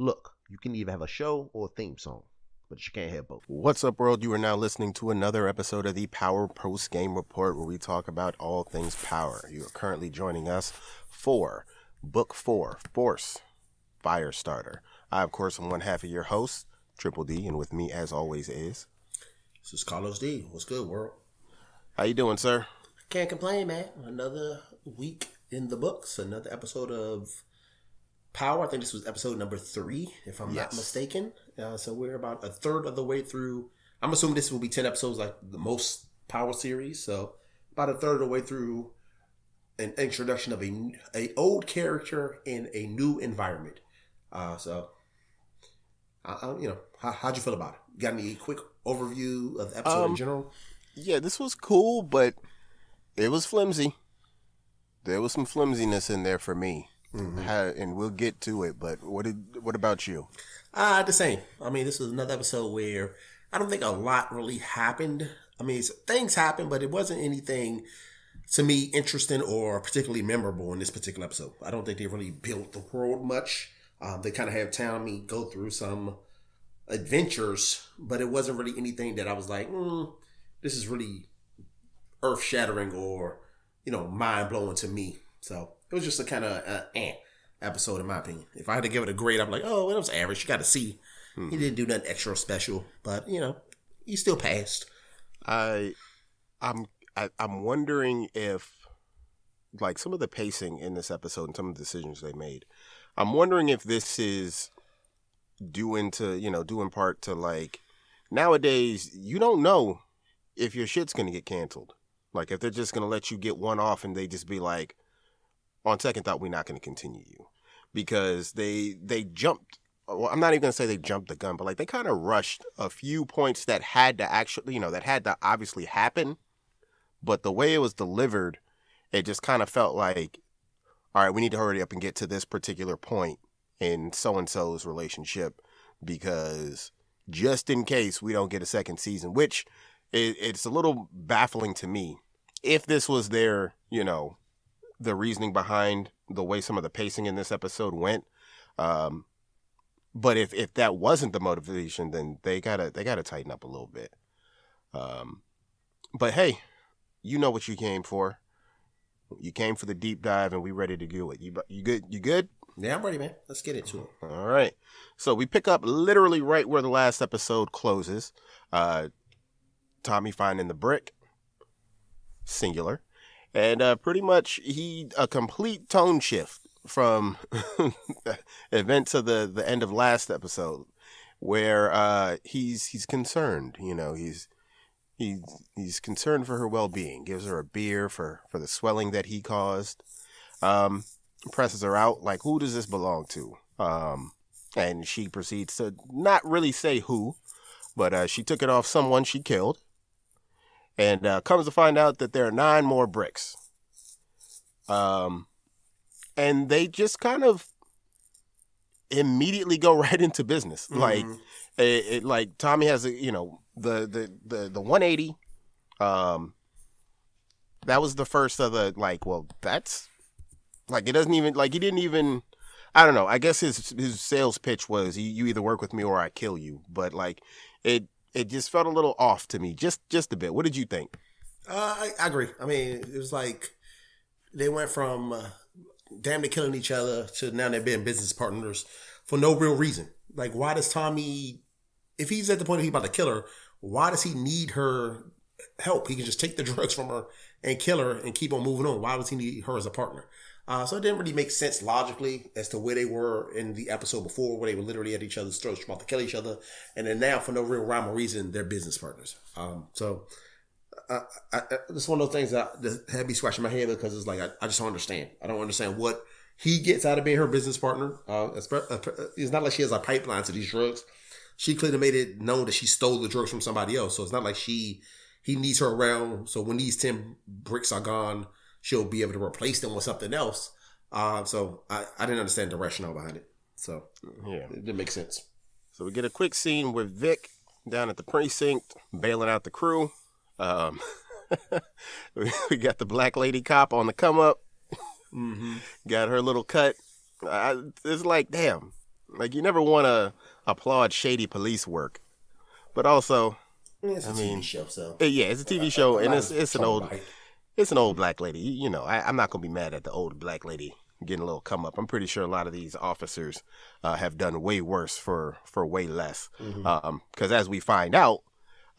Look, you can either have a show or a theme song, but you can't have both. What's up, world? You are now listening to another episode of the Power Post Game Report, where we talk about all things power. You are currently joining us for Book Four, Force Firestarter. I, of course, am one half of your host, Triple D, and with me, as always, is This is Carlos D. What's good, world? how you doing, sir? Can't complain, man. Another week in the books. Another episode of Power. I think this was episode number three, if I'm not mistaken. Uh, so we're about a third of the way through. I'm assuming this will be ten episodes, like the most Power series. So about a third of the way through an introduction of a a old character in a new environment. Uh, so, I, I, you know, how, how'd you feel about it? Got any quick overview of the episode Um, in general? Yeah, this was cool, but it was flimsy. There was some flimsiness in there for me, Ha- and we'll get to it. But what did what about you? Uh, the same. I mean, this was another episode where I don't think a lot really happened. I mean, things happened, but it wasn't anything to me interesting or particularly memorable in this particular episode. I don't think they really built the world much. Um, they kind of have Tommy go through some adventures, but it wasn't really anything that I was like, mm, this is really earth shattering or, you know, mind blowing to me. So it was just a kind of uh, eh episode, in my opinion. If I had to give it a grade, I'm like, oh, it was average. You got to see. He didn't do nothing extra special, but, you know, he still passed. I, I'm I, I'm wondering if, like, some of the pacing in this episode and some of the decisions they made. I'm wondering if this is due into you know due in part to like nowadays you don't know if your shit's gonna get canceled. Like if they're just gonna let you get one off and they just be like, on second thought, we're not gonna continue you because they they jumped. Well, I'm not even gonna say they jumped the gun, but like they kind of rushed a few points that had to actually, you know, that had to obviously happen. But the way it was delivered, it just kind of felt like, all right, we need to hurry up and get to this particular point in so and so's relationship because just in case we don't get a second season, which it, it's a little baffling to me. If this was their, you know, the reasoning behind the way some of the pacing in this episode went, um, but if if that wasn't the motivation, then they gotta they gotta tighten up a little bit. Um, but hey, you know what you came for. You came for the deep dive, and we ready to do it. You you good? You good? Yeah, I'm ready, man. Let's get into it. All right. So we pick up literally right where the last episode closes. Uh, Tommy finding the brick, singular, and uh, pretty much he a complete tone shift from event to the the end of last episode, where uh, he's he's concerned. You know, he's he's he's concerned for her well being. Gives her a beer for for the swelling that he caused. Um, presses her out like who does this belong to um and she proceeds to not really say who but uh, she took it off someone she killed and uh, comes to find out that there are nine more bricks. Um and they just kind of immediately go right into business. Like Mhm. it, it like Tommy has a you know the the the the 180 um that was the first of the like well that's like it doesn't even like he didn't even I don't know. I guess his his sales pitch was you, you either work with me or I kill you. But like it it just felt a little off to me just just a bit what did you think Uh, I, I agree. I mean, it was like they went from uh, damn near killing each other to now they're being business partners for no real reason. Like, why does Tommy, if he's at the point of he's about to kill her, why does he need her help? He can just take the drugs from her and kill her and keep on moving on. Why does he need her as a partner? Uh, so it didn't really make sense logically as to where they were in the episode before, where they were literally at each other's throats, about to kill each other, and then now for no real rhyme or reason, they're business partners. Um, so I, I, it's one of those things that, that had me scratching my head because it's like I, I just don't understand. I don't understand what he gets out of being her business partner. Uh, espe- uh, it's not like she has a pipeline to these drugs. She clearly made it known that she stole the drugs from somebody else. So it's not like she he needs her around. So when these ten bricks are gone, she'll be able to replace them with something else. Uh, so I, I didn't understand the rationale behind it. So yeah it didn't make sense. So we get a quick scene with Vic down at the precinct bailing out the crew. Um, we got the black lady cop on the come up. Mm-hmm. Got her little cut. I, it's like, damn. Like you never want to applaud shady police work, but also, It's a I TV show, so yeah, it's a TV show and it's it's an old it. It's an old black lady. You, know, I, I'm not gonna be mad at the old black lady getting a little come up. I'm pretty sure a lot of these officers uh, have done way worse for for way less. Um, because as we find out,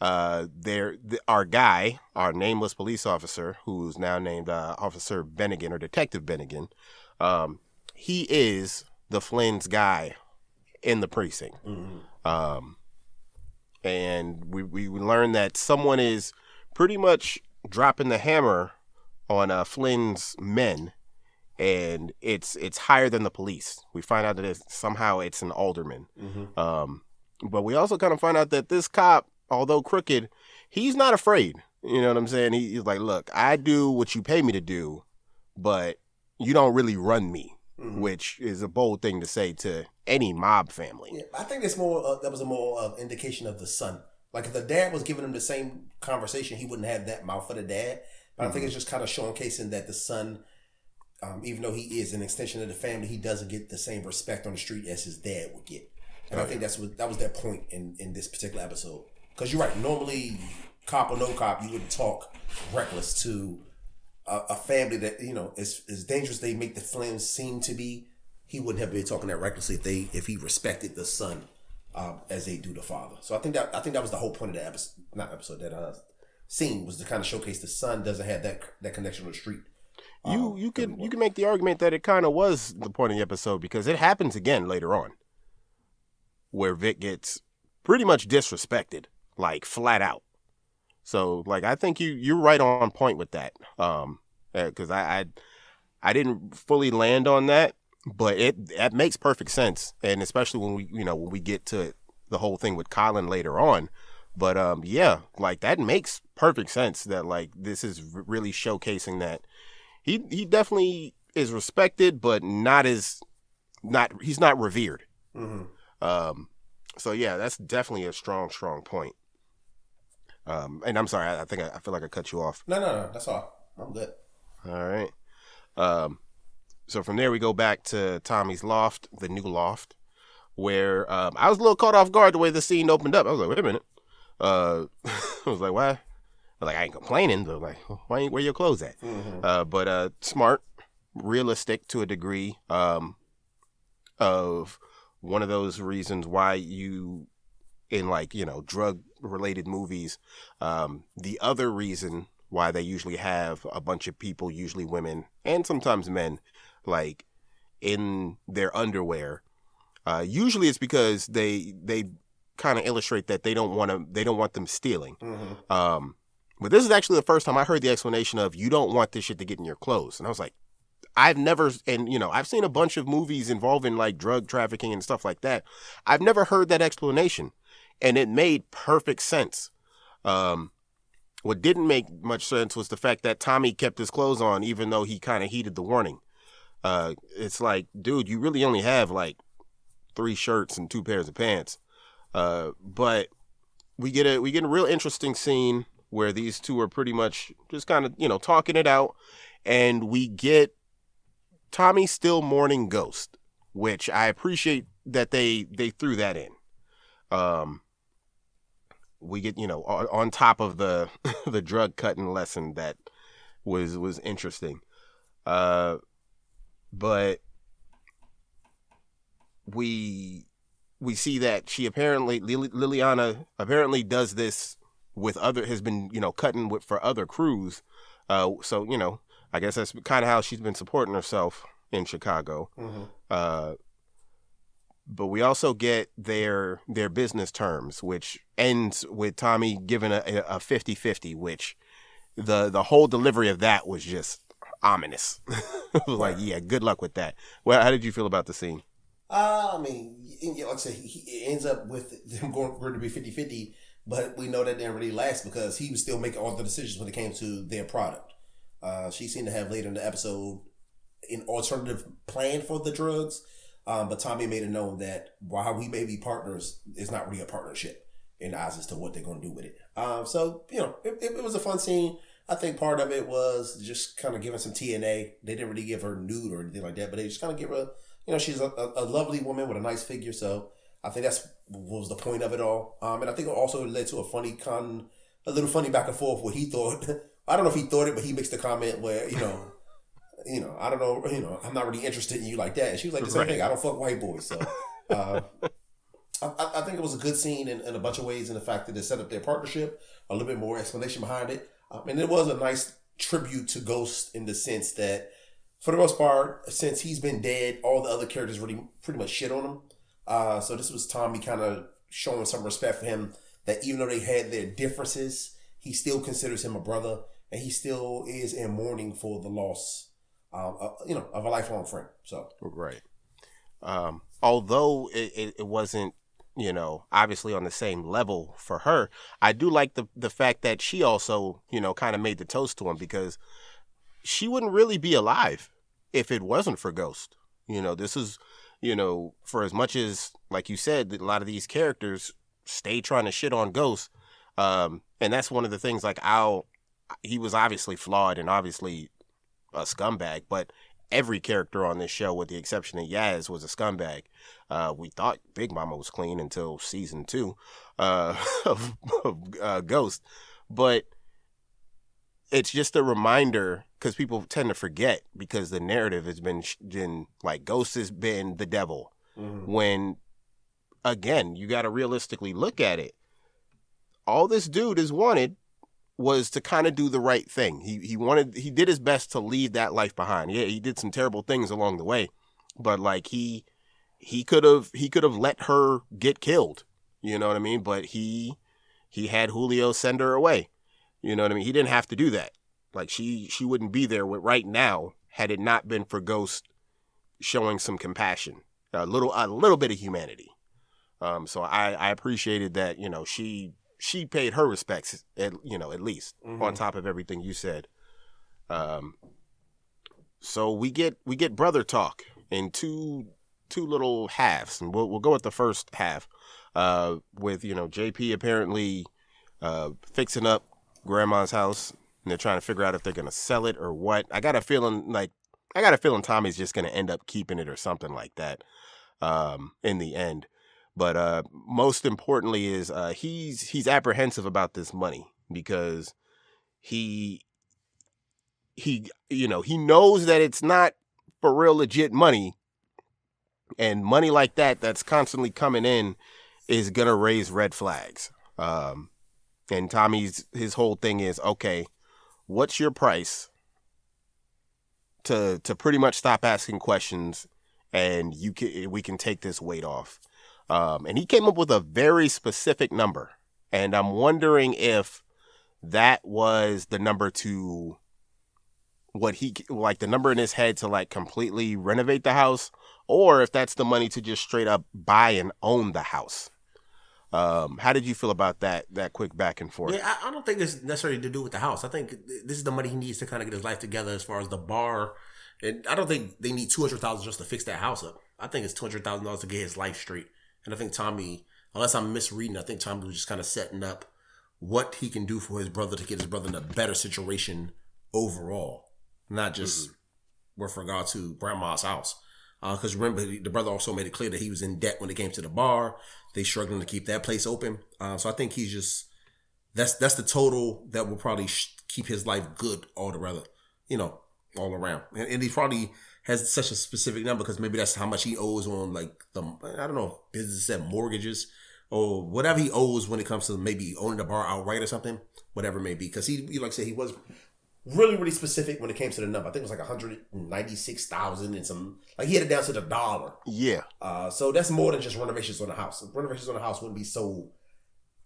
uh, there th- our guy, our nameless police officer, who's now named uh, Officer Bennigan or Detective Bennigan, um, he is the Flynn's guy in the precinct. Um, and we we learned that someone is pretty much dropping the hammer on uh, Flynn's men, and it's it's higher than the police. We find out that it's, somehow it's an alderman. Um, but we also kind of find out that this cop, although crooked, he's not afraid. You know what I'm saying? He, he's like, look, I do what you pay me to do, but you don't really run me, which is a bold thing to say to any mob family. Yeah, I think it's more. Uh, that was a more uh, indication of the son. Like if the dad was giving him the same conversation, he wouldn't have that mouth for the dad. But I think it's just kind of showcasing that the son, um, even though he is an extension of the family, he doesn't get the same respect on the street as his dad would get. And I think that's what that was that point in in this particular episode. Because you're right. Normally, cop or no cop, you wouldn't talk reckless to a, a family that you know is as dangerous they make the Flynn's seem to be. He wouldn't have been talking that recklessly if they if he respected the son um, as they do the father. So I think that I think that was the whole point of the episode, not episode that uh, scene was to kind of showcase the son doesn't have that that connection on the street. You you can you can make the argument that it kind of was the point of the episode because it happens again later on, where Vic gets pretty much disrespected, like flat out. So like I think you you're right on point with that, um, because I, I I didn't fully land on that, but it that makes perfect sense, and especially when we you know when we get to the whole thing with Colin later on. But um, yeah, like that makes perfect sense. That like this is really showcasing that he he definitely is respected, but not as not he's not revered. Um, so yeah, that's definitely a strong strong point. Um, and I'm sorry, I, I think I, I feel like I cut you off. No, no, no, that's all. I'm good. All right. Um, so from there we go back to Tommy's loft, the new loft, where um, I was a little caught off guard the way the scene opened up. I was like, wait a minute. Uh, I was like, why? I was like, I ain't complaining. But like, why ain't where your clothes at? Uh, but uh, smart, realistic to a degree. Um, of one of those reasons why you in like you know drug related movies um the other reason why they usually have a bunch of people usually women and sometimes men like in their underwear uh usually it's because they they kind of illustrate that they don't want to they don't want them stealing um but this is actually the first time i heard the explanation of you don't want this shit to get in your clothes and i was like I've never, and you know, I've seen a bunch of movies involving like drug trafficking and stuff like that. I've never heard that explanation, and it made perfect sense. Um, what didn't make much sense was the fact that Tommy kept his clothes on, even though he kind of heeded the warning. Uh, it's like, dude, you really only have like three shirts and two pairs of pants. Uh, but we get a we get a real interesting scene where these two are pretty much just kind of you know talking it out, and we get Tommy still mourning Ghost, which I appreciate that they they threw that in. Um, we get you know on, on top of the the drug cutting lesson that was was interesting. Uh, but we we see that she apparently Lil- Liliana apparently does this with other has been you know cutting with for other crews. Uh, so you know I guess that's kind of how she's been supporting herself in Chicago. Uh, but we also get their their business terms, which ends with Tommy giving a, a 50-50, which the the whole delivery of that was just ominous. Like, yeah, good luck with that. Well, how did you feel about the scene? Uh, I mean, like I said, he, he ends up with them going, going to be 50 50, but we know that didn't really last because he was still making all the decisions when it came to their product. Uh, she seemed to have later in the episode an alternative plan for the drugs, um, but Tommy made it known that while we may be partners, it's not really a partnership in eyes as to what they're going to do with it. Um, so, you know, it, it, it was a fun scene. I think part of it was just kind of giving some TNA. They didn't really give her nude or anything like that, but they just kind of give her you know, she's a, a, lovely woman with a nice figure. So I think that's was the point of it all. Um, and I think it also led to a funny con, a little funny back and forth where he thought, I don't know if he thought it, but he makes the comment where you know. You know, I don't know. You know, I'm not really interested in you like that. And she was like the same Right. thing. I don't fuck white boys. So, uh, I, I I think it was a good scene in, in a bunch of ways in the fact that they set up their partnership, a little bit more explanation behind it. Um, and it was a nice tribute to Ghost in the sense that, for the most part, since he's been dead, all the other characters really pretty much shit on him. Uh, so this was Tommy kind of showing some respect for him that even though they had their differences, he still considers him a brother and he still is in mourning for the loss, uh, you know, of a lifelong friend. So Right. Um, although it, it, it wasn't, you know, obviously on the same level for her, I do like the the fact that she also, you know, kind of made the toast to him because she wouldn't really be alive if it wasn't for Ghost. You know, this is, you know, for as much as, like you said, a lot of these characters stay trying to shit on Ghost. Um, and that's one of the things, like, I'll, he was obviously flawed and obviously a scumbag, but every character on this show, with the exception of Yaz, was a scumbag. Uh, we thought Big Mama was clean until season two uh, of, of uh, Ghost, but it's just a reminder because people tend to forget because the narrative has been, been like Ghost has been the devil. When again, you got to realistically look at it. All this dude is wanted was to kind of do the right thing. He he wanted he did his best to leave that life behind. Yeah, he did some terrible things along the way, but like he he could have he could have let her get killed. You know what I mean? But he he had Julio send her away. You know what I mean? He didn't have to do that. Like she she wouldn't be there with right now had it not been for Ghost showing some compassion, a little a little bit of humanity. Um, so I I appreciated that. You know she she paid her respects at you know at least on top of everything you said. Um, so we get we get brother talk in two two little halves, and we'll we'll go with the first half. Uh, with you know JP apparently uh fixing up grandma's house, and they're trying to figure out if they're gonna sell it or what. I got a feeling like I got a feeling Tommy's just gonna end up keeping it or something like that. Um, in the end, but uh, most importantly is uh, he's he's apprehensive about this money because he he you know he knows that it's not for real legit money and money like that that's constantly coming in is gonna raise red flags. Um and tommy's his whole thing is okay what's your price to to pretty much stop asking questions and you can we can take this weight off um and he came up with a very specific number and i'm wondering if that was the number to what he like the number in his head to like completely renovate the house or if that's the money to just straight up buy and own the house um how did you feel about that that quick back and forth Yeah, I, I don't think it's necessarily to do with the house. I think this is the money he needs to kind of get his life together as far as the bar. And I don't think they need two hundred thousand just to fix that house up. I think it's two hundred thousand dollars to get his life straight. And I think Tommy, unless I'm misreading, I think Tommy was just kind of setting up what he can do for his brother to get his brother in a better situation overall, not just with regard to grandma's house. Because remember, the brother also made it clear that he was in debt when it came to the bar. They struggling to keep that place open. Uh, so I think he's just that's that's the total that will probably sh- keep his life good all together, you know, all around. And, and he probably has such a specific number because maybe that's how much he owes on like the I don't know business and mortgages or whatever he owes when it comes to maybe owning the bar outright or something, whatever it may be. Because he, like I said, he was really really specific when it came to the number. I think it was like one hundred ninety six thousand and some like he had it down to the dollar. yeah Uh, so that's more than just renovations on the house. Renovations on the house wouldn't be so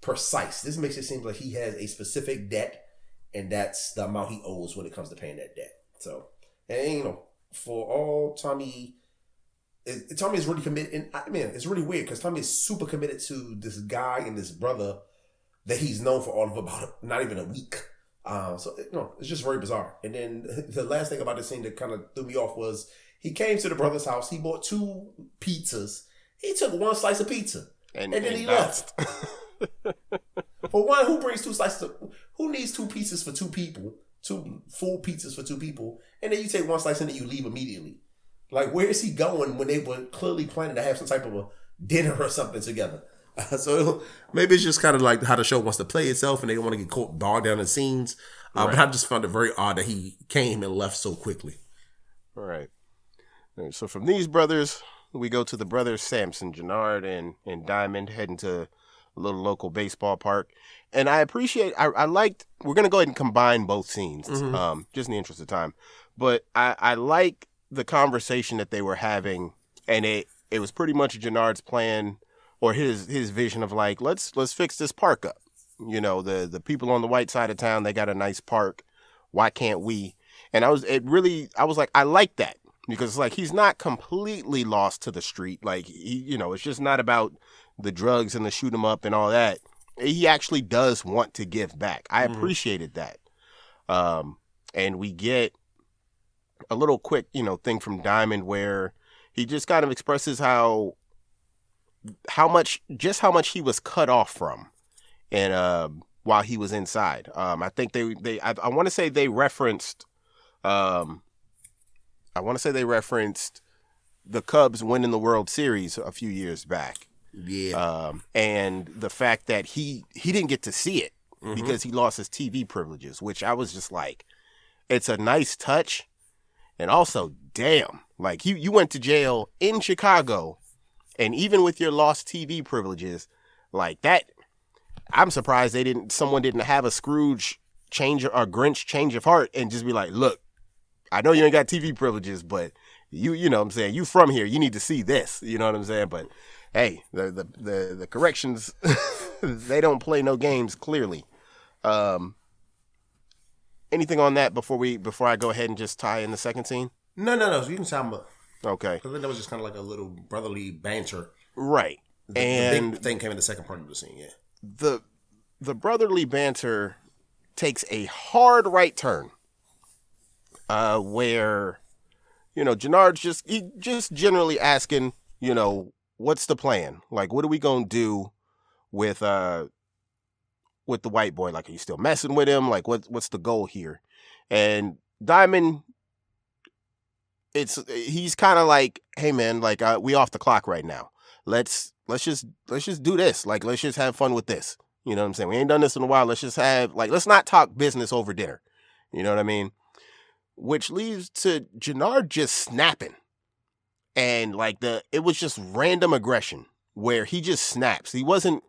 precise. This makes it seem like he has a specific debt, and that's the amount he owes when it comes to paying that debt. So, and you know, for all Tommy, it, Tommy is really committed. And I mean, it's really weird because Tommy is super committed to this guy and this brother that he's known for all of about not even a week. Um, so you know, it's just very bizarre. And then the last thing about this scene that kind of threw me off was he came to the brother's house. He bought two pizzas. He took one slice of pizza. and, And then and he left. For one, who brings two slices? Of, who needs two pizzas for two people? Two full pizzas for two people, and then you take one slice and then you leave immediately. Like, where is he going when they were clearly planning to have some type of a dinner or something together? Uh, so maybe it's just kind of like how the show wants to play itself, and they don't want to get caught bogged down in scenes. Uh, But I just found it very odd that he came and left so quickly. All right. All right, So from these brothers, we go to the brothers Sampson, Jenard, and and Diamond heading to a little local baseball park. And I appreciate. I, I liked. We're gonna go ahead and combine both scenes, um, just in the interest of time. But I I like the conversation that they were having, and it it was pretty much Jenard's plan or his his vision of like let's let's fix this park up. You know the the people on the white side of town they got a nice park. Why can't we? And I was it really I was like I like that because it's like he's not completely lost to the street. Like he you know it's just not about the drugs and the shoot 'em up and all that. He actually does want to give back. I appreciated that. Um, and we get a little quick, you know, thing from Diamond where he just kind of expresses how how much just how much he was cut off from and um while he was inside. Um I think they they I, I want to say they referenced um I want to say they referenced the Cubs winning the World Series a few years back. Yeah. Um and the fact that he he didn't get to see it because he lost his TV privileges, which I was just like it's a nice touch. And also damn like you you went to jail in Chicago and even with your lost TV privileges like that I'm surprised they didn't someone didn't have a Scrooge change or Grinch change of heart and just be like look I know you ain't got TV privileges but you you know what I'm saying? You from here. You need to see this. You know what I'm saying? But hey the the the, the corrections they don't play no games clearly um anything on that before we before I go ahead and just tie in the second scene no, no, no. So You can sound up. okay I think that was just kind of like a little brotherly banter. right The, the and big thing came in the second part of the scene. Yeah. the the brotherly banter takes a hard right turn uh where you know Jenard's just he just generally asking you know what's the plan? Like what are we gonna do with uh with the white boy? Like are you still messing with him? Like what what's the goal here? And diamond it's he's kind of like hey man like uh, we off the clock right now. Let's let's just let's just do this. Like let's just have fun with this. You know what i'm saying? We ain't done this in a while. Let's just have like let's not talk business over dinner. You know what i mean? Which leads to Jenard just snapping and like the it was just random aggression where he just snaps. He wasn't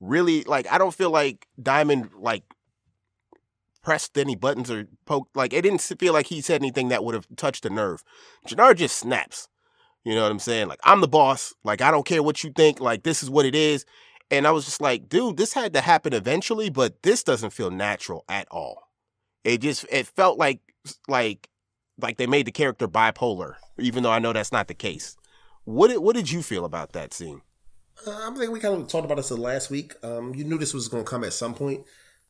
really like i don't feel like diamond like pressed any buttons or poked like it didn't feel like he said anything that would have touched a nerve. Jenard just snaps. You know what i'm saying? Like i'm the boss. Like i don't care what you think. Like this is what it is. And i was just like dude this had to happen eventually but this doesn't feel natural at all. It just it felt like like like they made the character bipolar even though i know that's not the case what did, what did you feel about that scene Uh, I think we kind of talked about this last week. Um, you knew this was going to come at some point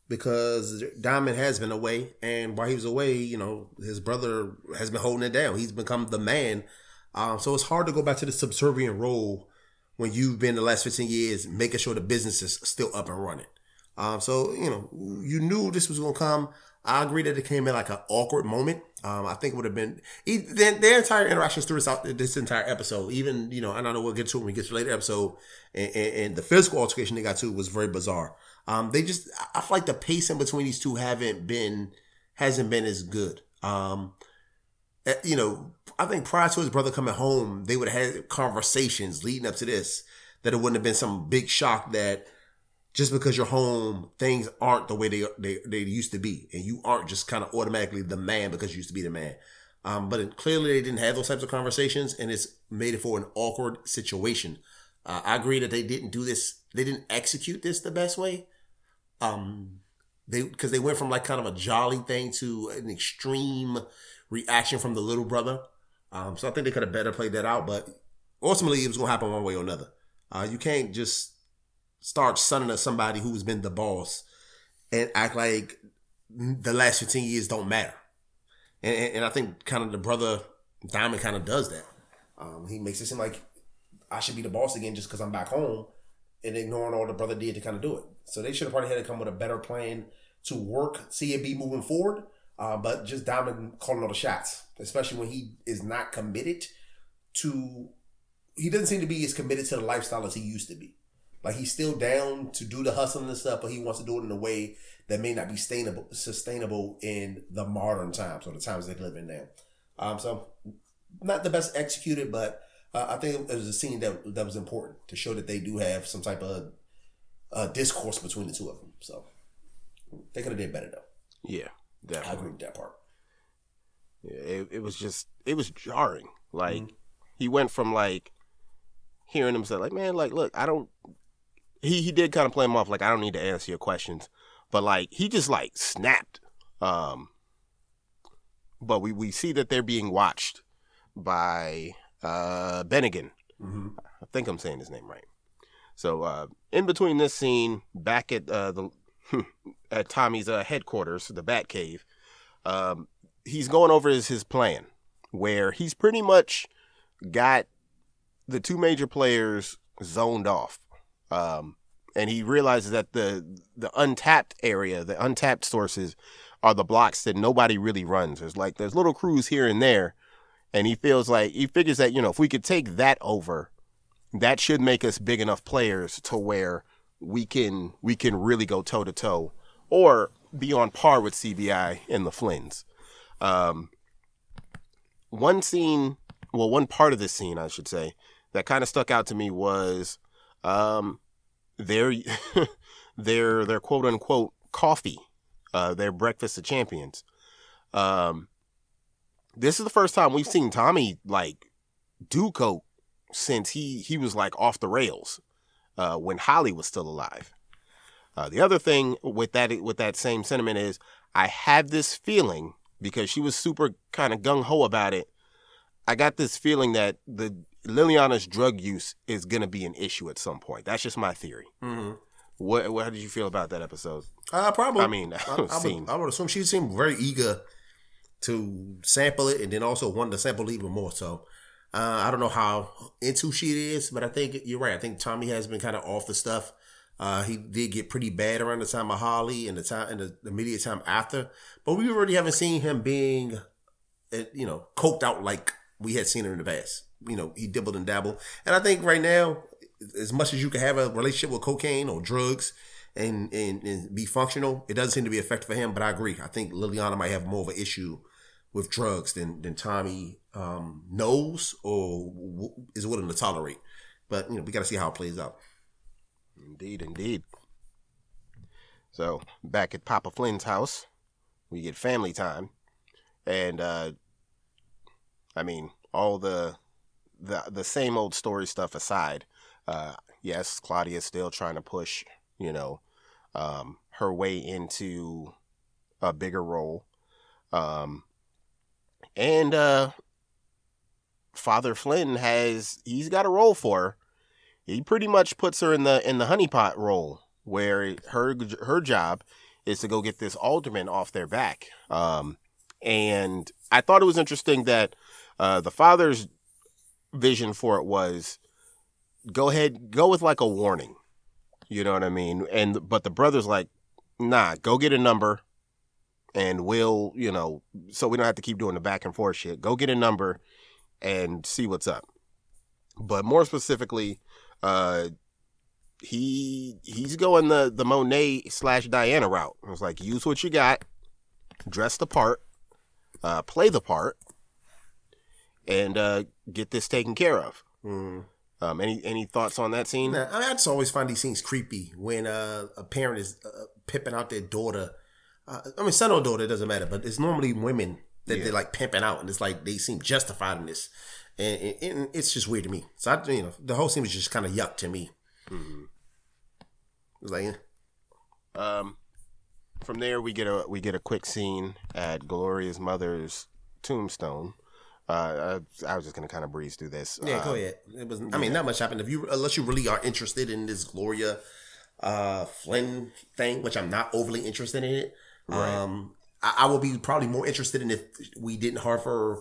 because Diamond has been away, and while he was away, you know, his brother has been holding it down. He's become the man. Um, so it's hard to go back to the subservient role when you've been the last 15 years making sure the business is still up and running. Um, so, you know, you knew this was going to come. I agree that it came in like an awkward moment. Um, I think it would have been their, their entire interactions through this, entire episode. Even you know, I know we'll get to when we get to later episode, and, and, and the physical altercation they got to was very bizarre. Um, they just I feel like the pacing between these two haven't been hasn't been as good. Um, eh, you know, I think prior to his brother coming home, they would have had conversations leading up to this that it wouldn't have been some big shock that just because you're home, things aren't the way they they, they used to be, and you aren't just kind of automatically the man because you used to be the man. Um, but it, clearly, they didn't have those types of conversations, and it's made it for an awkward situation. Uh, I agree that they didn't do this; they didn't execute this the best way. Um, they because they went from like kind of a jolly thing to an extreme reaction from the little brother. Um, so I think they could have better played that out, but ultimately, it was going to happen one way or another. Uh, you can't just start sunning at somebody who's been the boss and act like the last 15 years don't matter. And, and, and I think kind of the brother Diamond kind of does that. Um, he makes it seem like I should be the boss again just because I'm back home and ignoring all the brother did to kind of do it. So they should have probably had to come with a better plan to work CAB moving forward. Uh, but just Diamond calling all the shots, especially when he is not committed to he doesn't seem to be as committed to the lifestyle as he used to be. Like he's still down to do the hustling and stuff, but he wants to do it in a way that may not be sustainable sustainable in the modern times or the times they live in now. Um, so not the best executed, but uh, I think it was a scene that that was important to show that they do have some type of uh, discourse between the two of them. So they could have did better though. Yeah, definitely. I agree with that part. Yeah, it, it was just it was jarring. Like he went from like hearing him say like, man, like look, I don't. He he did kind of play him off like I don't need to answer your questions, but like he just like snapped. Um, but we we see that they're being watched by uh Bennigan. Mm-hmm. I think I'm saying his name right. So uh, in between this scene, back at uh, the at Tommy's uh, headquarters, the Batcave, um, he's going over his his plan, where he's pretty much got the two major players zoned off, um, and he realizes that the the untapped area, the untapped sources, are the blocks that nobody really runs. There's like there's little crews here and there, and he feels like he figures that you know if we could take that over, that should make us big enough players to where we can we can really go toe to toe or be on par with CBI and the Flynns. Um, one scene, well, one part of this scene, I should say, that kind of stuck out to me was um, their their their quote unquote coffee, uh, their breakfast of champions. Um, this is the first time we've seen Tommy like do coke since he he was like off the rails uh, when Holly was still alive. Uh, the other thing with that with that same sentiment is I have this feeling because she was super kind of gung ho about it. I got this feeling that the Liliana's drug use is going to be an issue at some point. That's just my theory. Mm-hmm. What, what how did you feel about that episode? Uh, probably. I mean, I, I, would, I would assume she seemed very eager to sample it, and then also wanted to sample even more. So uh, I don't know how into she is, but I think you're right. I think Tommy has been kind of off the stuff. Uh, he did get pretty bad around the time of Holly and the time and the, immediate time after, but we already haven't seen him being, uh, you know, coked out like we had seen him in the past. You know, he dibbled and dabbled, and I think right now, as much as you can have a relationship with cocaine or drugs, and, and, and be functional. It doesn't seem to be effective for him, but I agree. I think Liliana might have more of an issue with drugs than than Tommy um, knows or w- is willing to tolerate. But you know, we got to see how it plays out. Indeed, indeed. So back at Papa Flynn's house, we get family time, and uh, I mean all the the the same old story stuff aside. Uh, yes, is still trying to push, you know, um, her way into a bigger role, um, and uh, Father Flynn has he's got a role for her he pretty much puts her in the in the honeypot role where her her job is to go get this alderman off their back. Um, and I thought it was interesting that uh, the father's vision for it was go ahead, go with like a warning. You know what I mean? And but the brother's like, nah, go get a number, and we'll you know, so we don't have to keep doing the back and forth shit. Go get a number and see what's up. But more specifically, uh he he's going the the Monet slash Diana route. It was like use what you got, dress the part, uh, play the part, and uh, get this taken care of. Mm. Um, any any thoughts on that scene? Now, I just always find these scenes creepy when uh, a parent is uh, pimping out their daughter. Uh, I mean, son or daughter, it doesn't matter, but it's normally women that Yeah. they're like pimping out, and it's like they seem justified in this, and, and, and it's just weird to me. So I, you know, the whole scene was just kind of yuck to me. Mhm. It was like, eh. Um, from there we get a we get a quick scene at Gloria's mother's tombstone. Uh, I, I was just gonna kind of breeze through this. yeah, go Um, ahead. It was. I mean, not much happened. If you, unless you really are interested in this Gloria uh, Flynn thing, which I'm not overly interested in it. Right. Um, I, I would be probably more interested in if we didn't have her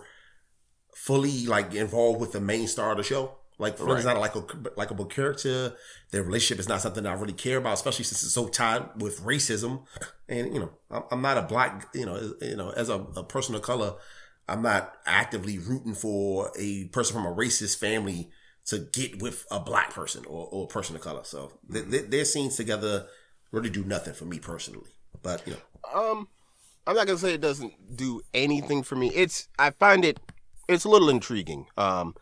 fully like involved with the main star of the show. Like Flynn is not a like a likable character. Their relationship is not something I really care about, especially since it's so tied with racism. And you know, I'm, I'm not a black. You know, as, you know, as a, a person of color, I'm not actively rooting for a person from a racist family to get with a black person or, or a person of color. So th- th- their scenes together really do nothing for me personally. But you know, Um, I'm not gonna say it doesn't do anything for me. It's I find it it's a little intriguing. Um,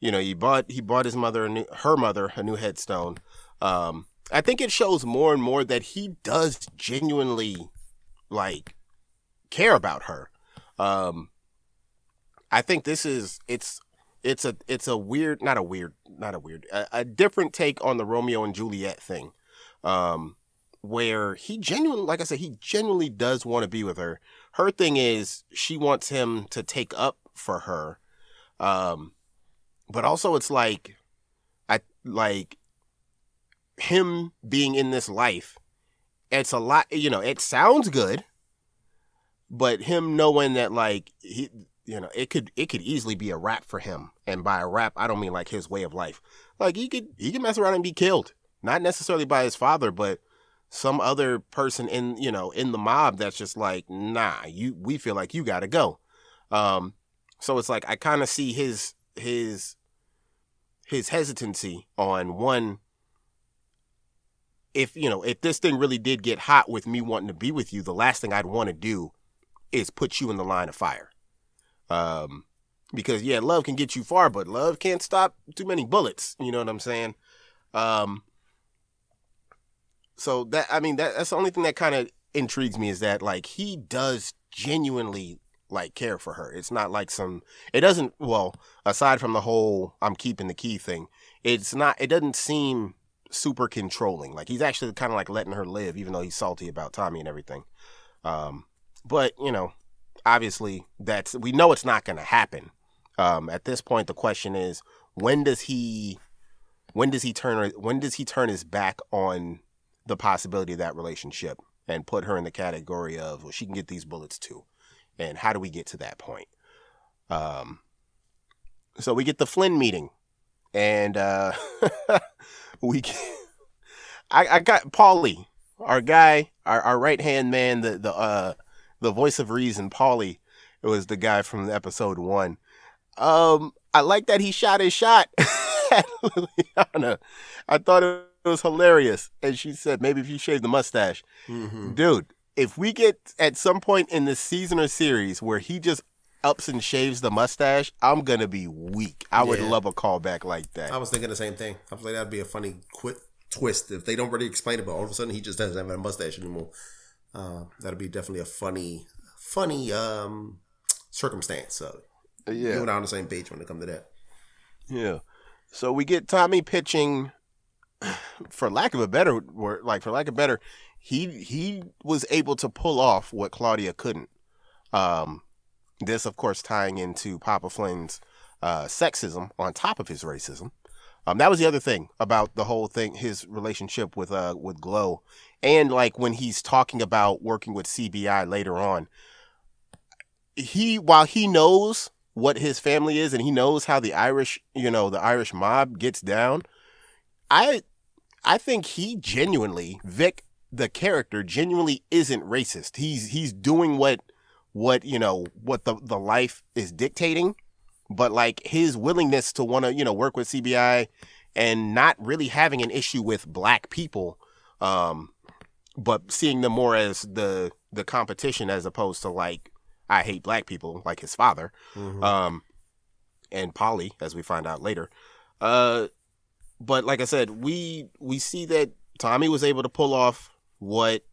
you know, he bought he bought his mother a new, her mother a new headstone. Um, I think it shows more and more that he does genuinely like care about her. Um, I think this is it's it's a it's a weird not a weird not a weird a, a different take on the Romeo and Juliet thing. Um, where he genuinely, like I said, he genuinely does want to be with her. Her thing is she wants him to take up for her. Um, but also it's like, I like him being in this life. It's a lot, you know, it sounds good, but him knowing that like he, you know, it could, it could easily be a rap for him. And by a rap, I don't mean like his way of life. Like he could, he could mess around and be killed. Not necessarily by his father, but some other person in you know in the mob that's just like nah you we feel like you gotta go um so it's like i kind of see his his his hesitancy on one if you know if this thing really did get hot with me wanting to be with you the last thing i'd want to do is put you in the line of fire um because yeah love can get you far but love can't stop too many bullets you know what i'm saying um so that I mean that that's the only thing that kind of intrigues me is that like he does genuinely like care for her. It's not like some it doesn't well, aside from the whole I'm keeping the key thing, it's not it doesn't seem super controlling. Like he's actually kind of like letting her live even though he's salty about Tommy and everything. Um but, you know, obviously that's we know it's not going to happen. Um at this point the question is when does he when does he turn when does he turn his back on the possibility of that relationship and put her in the category of well she can get these bullets too and how do we get to that point um so we get the flynn meeting and uh we I, I got paulie our guy our, our right hand man the the uh the voice of reason paulie it was the guy from episode one um i like that he shot his shot at liliana i thought it was hilarious. And she said, maybe if you shave the mustache. mm-hmm. Dude, if we get at some point in this season or series where he just ups and shaves the mustache, I'm going to be weak. I would love a callback like that. I was thinking the same thing. I was like, that'd be a funny quick twist if they don't really explain it, but all of a sudden he just doesn't have a mustache anymore. Uh, that'll be definitely a funny, funny um, circumstance. So yeah. you and I on the same page when it comes to that. Yeah. So we get Tommy pitching, for lack of a better word, like for lack of better, he he was able to pull off what Claudia couldn't. Um, this, of course, tying into Papa Flynn's uh, sexism on top of his racism. Um, that was the other thing about the whole thing, his relationship with uh with Glow, and like when he's talking about working with CBI later on. He, while he knows what his family is and he knows how the Irish, you know, the Irish mob gets down, I, I think he genuinely Vic, the character, genuinely isn't racist. He's he's doing what what you know what the the life is dictating but like his willingness to want to you know work with CBI and not really having an issue with black people um but seeing them more as the the competition as opposed to like I hate black people like his father um and Paulie as we find out later uh but like I said we we see that Tommy was able to pull off what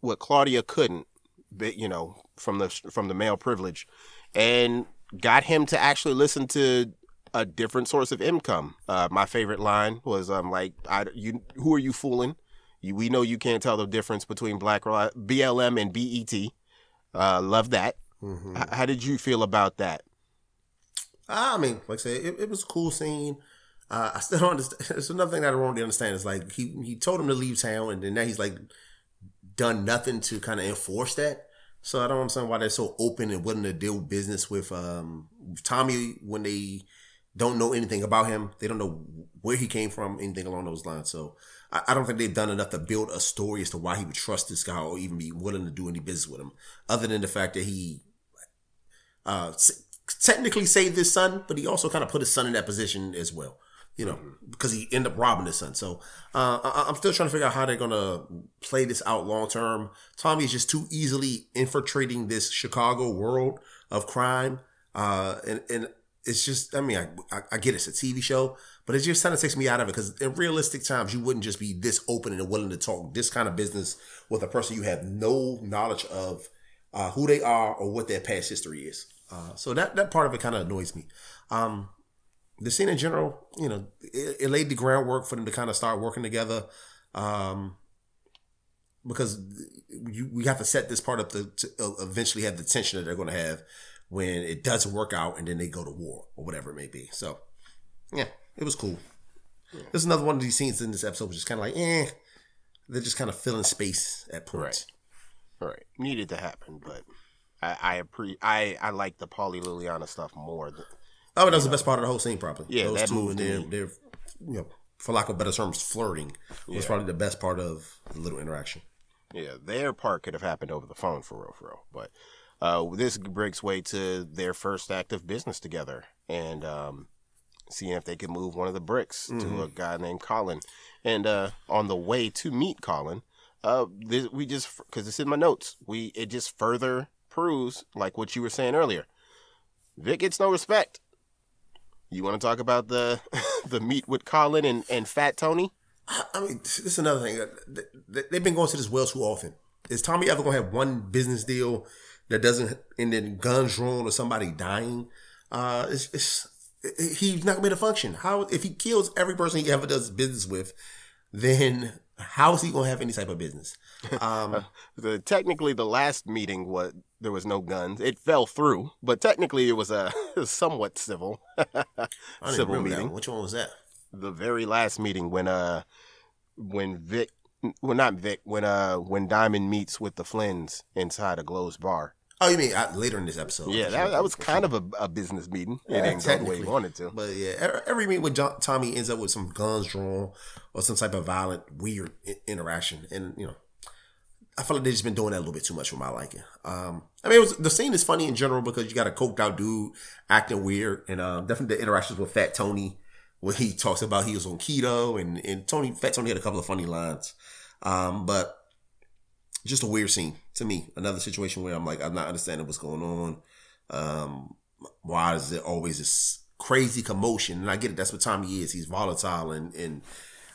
what Claudia couldn't but you know from the from the male privilege and got him to actually listen to a different source of income. Uh, my favorite line was, "Um, like, I, you, who are you fooling? You, we know you can't tell the difference between Black BLM and BET. Uh, love that. Mhm. H- how did you feel about that? I mean, like I said, it, it was a cool scene. Uh, I still don't understand. It's another thing that I don't really understand. Is like he he told him to leave town, and then now he's like done nothing to kind of enforce that. So I don't understand why they're so open and willing to deal business with um, Tommy when they don't know anything about him. They don't know where he came from, anything along those lines. So I, I don't think they've done enough to build a story as to why he would trust this guy or even be willing to do any business with him, other than the fact that he uh, s- technically saved his son, but he also kind of put his son in that position as well. You know, because he ended up robbing his son. So uh, I, I'm still trying to figure out how they're gonna play this out long term. Tommy is just too easily infiltrating this Chicago world of crime, uh, and and it's just. I mean, I, I, I get it's a TV show, but it just kind of takes me out of it because in realistic times, you wouldn't just be this open and willing to talk this kind of business with a person you have no knowledge of uh, who they are or what their past history is. Uh, so that that part of it kind of annoys me. Um, the scene in general, you know, it, it laid the groundwork for them to kind of start working together. Um, because you we have to set this part up to, to eventually have the tension that they're going to have when it doesn't work out and then they go to war or whatever it may be. So, yeah, it was cool. There's another one of these scenes in this episode which is kind of like, eh, they're just kind of filling space at points. Right. Needed to happen, but I I appre- I, I like the Paulie Liliana stuff more. Than, Oh, that was the best part of the whole scene, probably. Yeah, those that two and me. their, you know, for lack of better terms, flirting was Yeah. probably the best part of the little interaction. yeah, their part could have happened over the phone for real, for real. But uh, this breaks way to their first act of business together and um, seeing if they could move one of the bricks to a guy named Colin. And uh, on the way to meet Colin, uh, this, we just because it's in my notes, we it just further proves like what you were saying earlier. Vic gets no respect. You want to talk about the the meet with Colin and, and Fat Tony? I mean, this is another thing. Uh, th- th- They've been going to this well too often. Is Tommy ever going to have one business deal that doesn't end in guns drawn or somebody dying? Uh, it's, it's it- he's not going to be able to function. How if he kills every person he ever does business with, then how is he going to have any type of business? Um, The technically the last meeting was there was no guns. It fell through, but technically it was a somewhat civil I don't even civil meeting. one. Which one was that? The very last meeting when uh when Vic well not Vic when uh when Diamond meets with the Flynns inside a Glow's bar. Oh, you mean uh, later in this episode? yeah, that, that was kind of a, a business meeting. It didn't go the way he wanted to. But yeah, every, every meet with John, Tommy ends up with some guns drawn or some type of violent, weird i- interaction, and you know, I feel like they've just been doing that a little bit too much for my liking. Um, I mean, it was, the scene is funny in general because you got a coked out dude acting weird, and um, definitely the interactions with Fat Tony, where he talks about he was on keto, and and Tony, Fat Tony had a couple of funny lines, um, but just a weird scene to me. Another situation where I'm like, I'm not understanding what's going on. Um, why is it always this crazy commotion? And I get it. That's what Tommy is. He's volatile, and and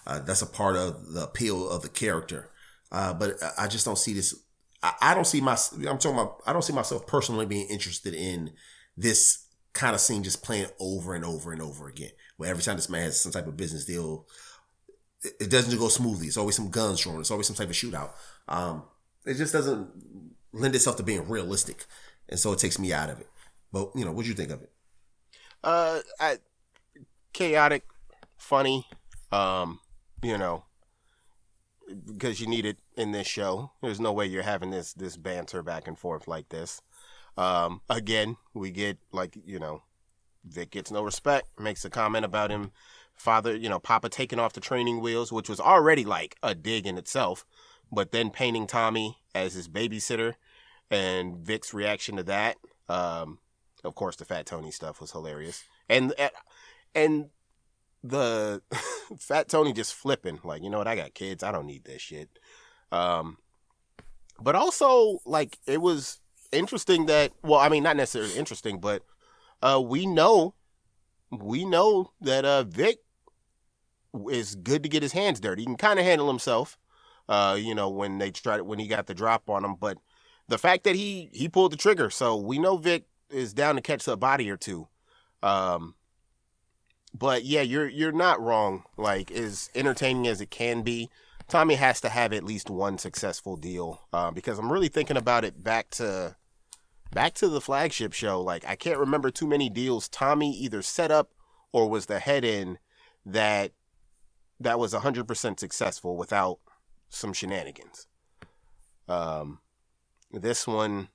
uh, that's a part of the appeal of the character. Uh, but I- just don't see this. I, I don't see my. I'm talking about. I don't see myself personally being interested in this kind of scene just playing over and over and over again. Where every time this man has some type of business deal, it, it doesn't go smoothly. It's always some guns drawn. It's always some type of shootout. Um, it just doesn't lend itself to being realistic, and so it takes me out of it. But you know, what do you think of it? Uh, I, chaotic, funny, um, you know, because you need it in this show. There's no way you're having this this banter back and forth like this. Um, again, we get like you know, Vic gets no respect. Makes a comment about him, father, you know, Papa taking off the training wheels, which was already like a dig in itself. But then painting Tommy as his babysitter, and Vic's reaction to that. Um, of course, the Fat Tony stuff was hilarious, and and the Fat Tony just flipping like, you know what, I got kids, I don't need this shit. Um, but also like it was interesting that well, I mean, not necessarily interesting, but uh, we know we know that uh Vic is good to get his hands dirty. He can kind of handle himself. Uh, you know, when they tried when he got the drop on him, but the fact that he he pulled the trigger, so we know Vic is down to catch a body or two. Um, but yeah, you're you're not wrong. Like as entertaining as it can be, Tommy has to have at least one successful deal. Uh, because I'm really thinking about it back to back to the flagship show. Like I can't remember too many deals Tommy either set up or was the head in that that was 100% successful without some shenanigans. Um, this one,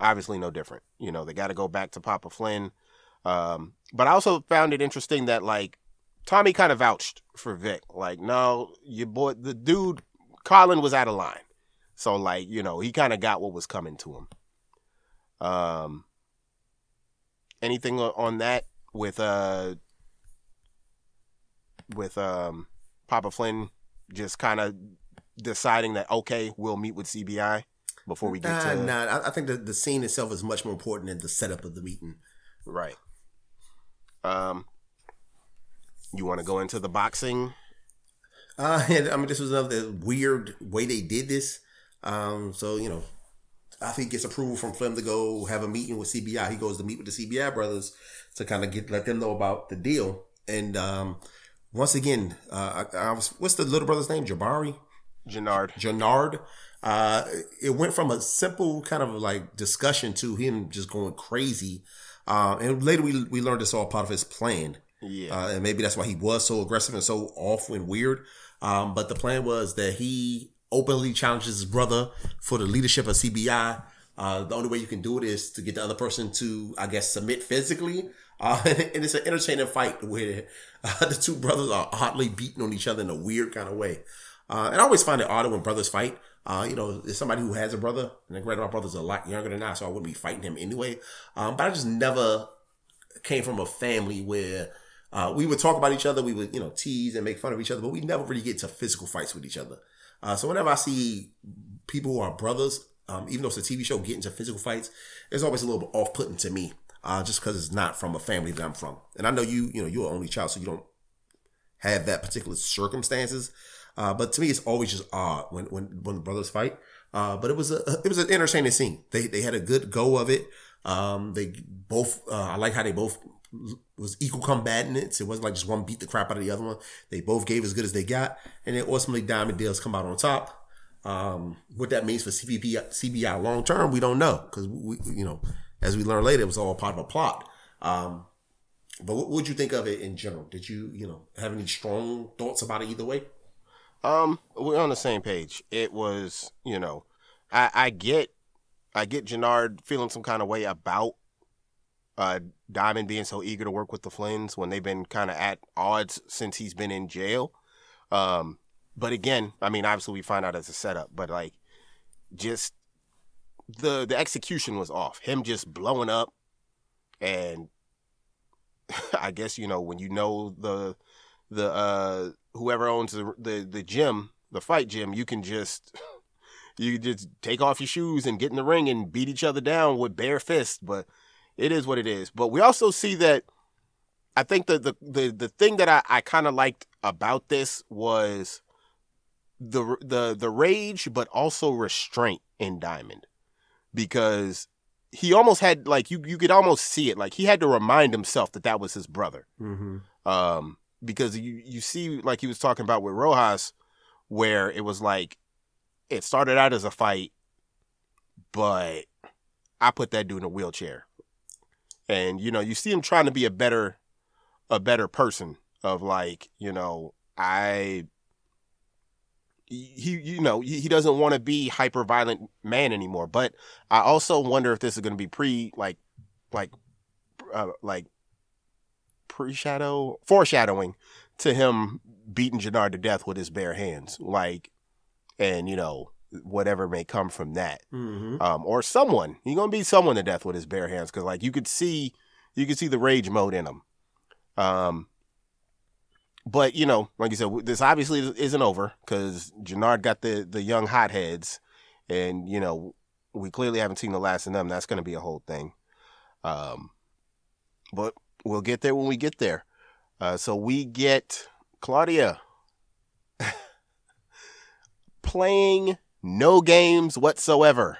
obviously no different. You know, they got to go back to Papa Flynn. Um, but I also found it interesting that like Tommy kind of vouched for Vic. Like, no, your boy, the dude, Colin was out of line. So like, you know, he kind of got what was coming to him. Um, anything on that with uh with um Papa Flynn just kind of deciding that okay, we'll meet with CBI before we get Nah, to nah. I, I think the, the scene itself is much more important than the setup of the meeting. right. Um, you want to go into the boxing? Uh, and, I mean, this was another weird way they did this. Um, so you know, after he gets approval from Flynn to go have a meeting with CBI, he goes to meet with the CBI brothers to kind of get let them know about the deal. And um, once again, uh, I, I was what's the little brother's name? Jabari. Jenard. Jenard. Uh, it went from a simple kind of like discussion to him just going crazy. Uh, and later we we learned it's all part of his plan. Yeah. Uh, and maybe that's why he was so aggressive and so off and weird. Um, but the plan was that he openly challenges his brother for the leadership of CBI. Uh, the only way you can do it is to get the other person to, I guess, submit physically. Uh, and it's an entertaining fight where uh, the two brothers are oddly beating on each other in a weird kind of way. Uh, and I always find it odd when brothers fight. Uh, you know, as somebody who has a brother, and granted, my brother's a lot younger than I, so I wouldn't be fighting him anyway. Um, but I just never came from a family where uh, we would talk about each other, we would, you know, tease and make fun of each other, but we never really get to physical fights with each other. Uh, so whenever I see people who are brothers, um, even though it's a TV show, get into physical fights, it's always a little bit off putting to me, uh, just because it's not from a family that I'm from. And I know you, you know, you're an only child, so you don't have that particular circumstances. Uh, but to me, it's always just odd when when when the brothers fight. Uh, but it was a it was an entertaining scene. They they had a good go of it. Um, they both uh, I like how they both was equal combatants. It wasn't like just one beat the crap out of the other one. They both gave as good as they got, and then ultimately Diamond Dales come out on top. Um, what that means for CBP, CBI long term, we don't know because we, you know, as we learn later, it was all part of a plot. Um, but what would you think of it in general? Did you, you know, have any strong thoughts about it either way? Um, we're on the same page. It was, you know, I, I get, I get Jenard feeling some kind of way about uh, Diamond being so eager to work with the Flynns when they've been kind of at odds since he's been in jail. Um, but again, I mean, obviously we find out as a setup, but like, just the the execution was off. Him just blowing up, and I guess you know when you know the the uh whoever owns the the, the gym, the fight gym, you can just you just take off your shoes and get in the ring and beat each other down with bare fists. But it is what it is. But we also see that I think the the the, the thing that I, I kind of liked about this was the the the rage, but also restraint in Diamond, because he almost had like you you could almost see it like he had to remind himself that that was his brother. Mm-hmm. Um, because you you see like he was talking about with Rojas, where it was like it started out as a fight, but I put that dude in a wheelchair, and you know you see him trying to be a better a better person of like you know I he you know he, he doesn't want to be hyper violent man anymore but i also wonder if this is going to be pre like like uh, like pre-shadow foreshadowing to him beating Jenard to death with his bare hands like and you know whatever may come from that Mm-hmm. um or someone he's going to beat someone to death with his bare hands cuz like you could see you could see the rage mode in him um but you know, like you said, this obviously isn't over because Jenard got the the young hotheads, and you know we clearly haven't seen the last of them. That's going to be a whole thing. Um, but we'll get there when we get there. Uh, so we get Claudia playing no games whatsoever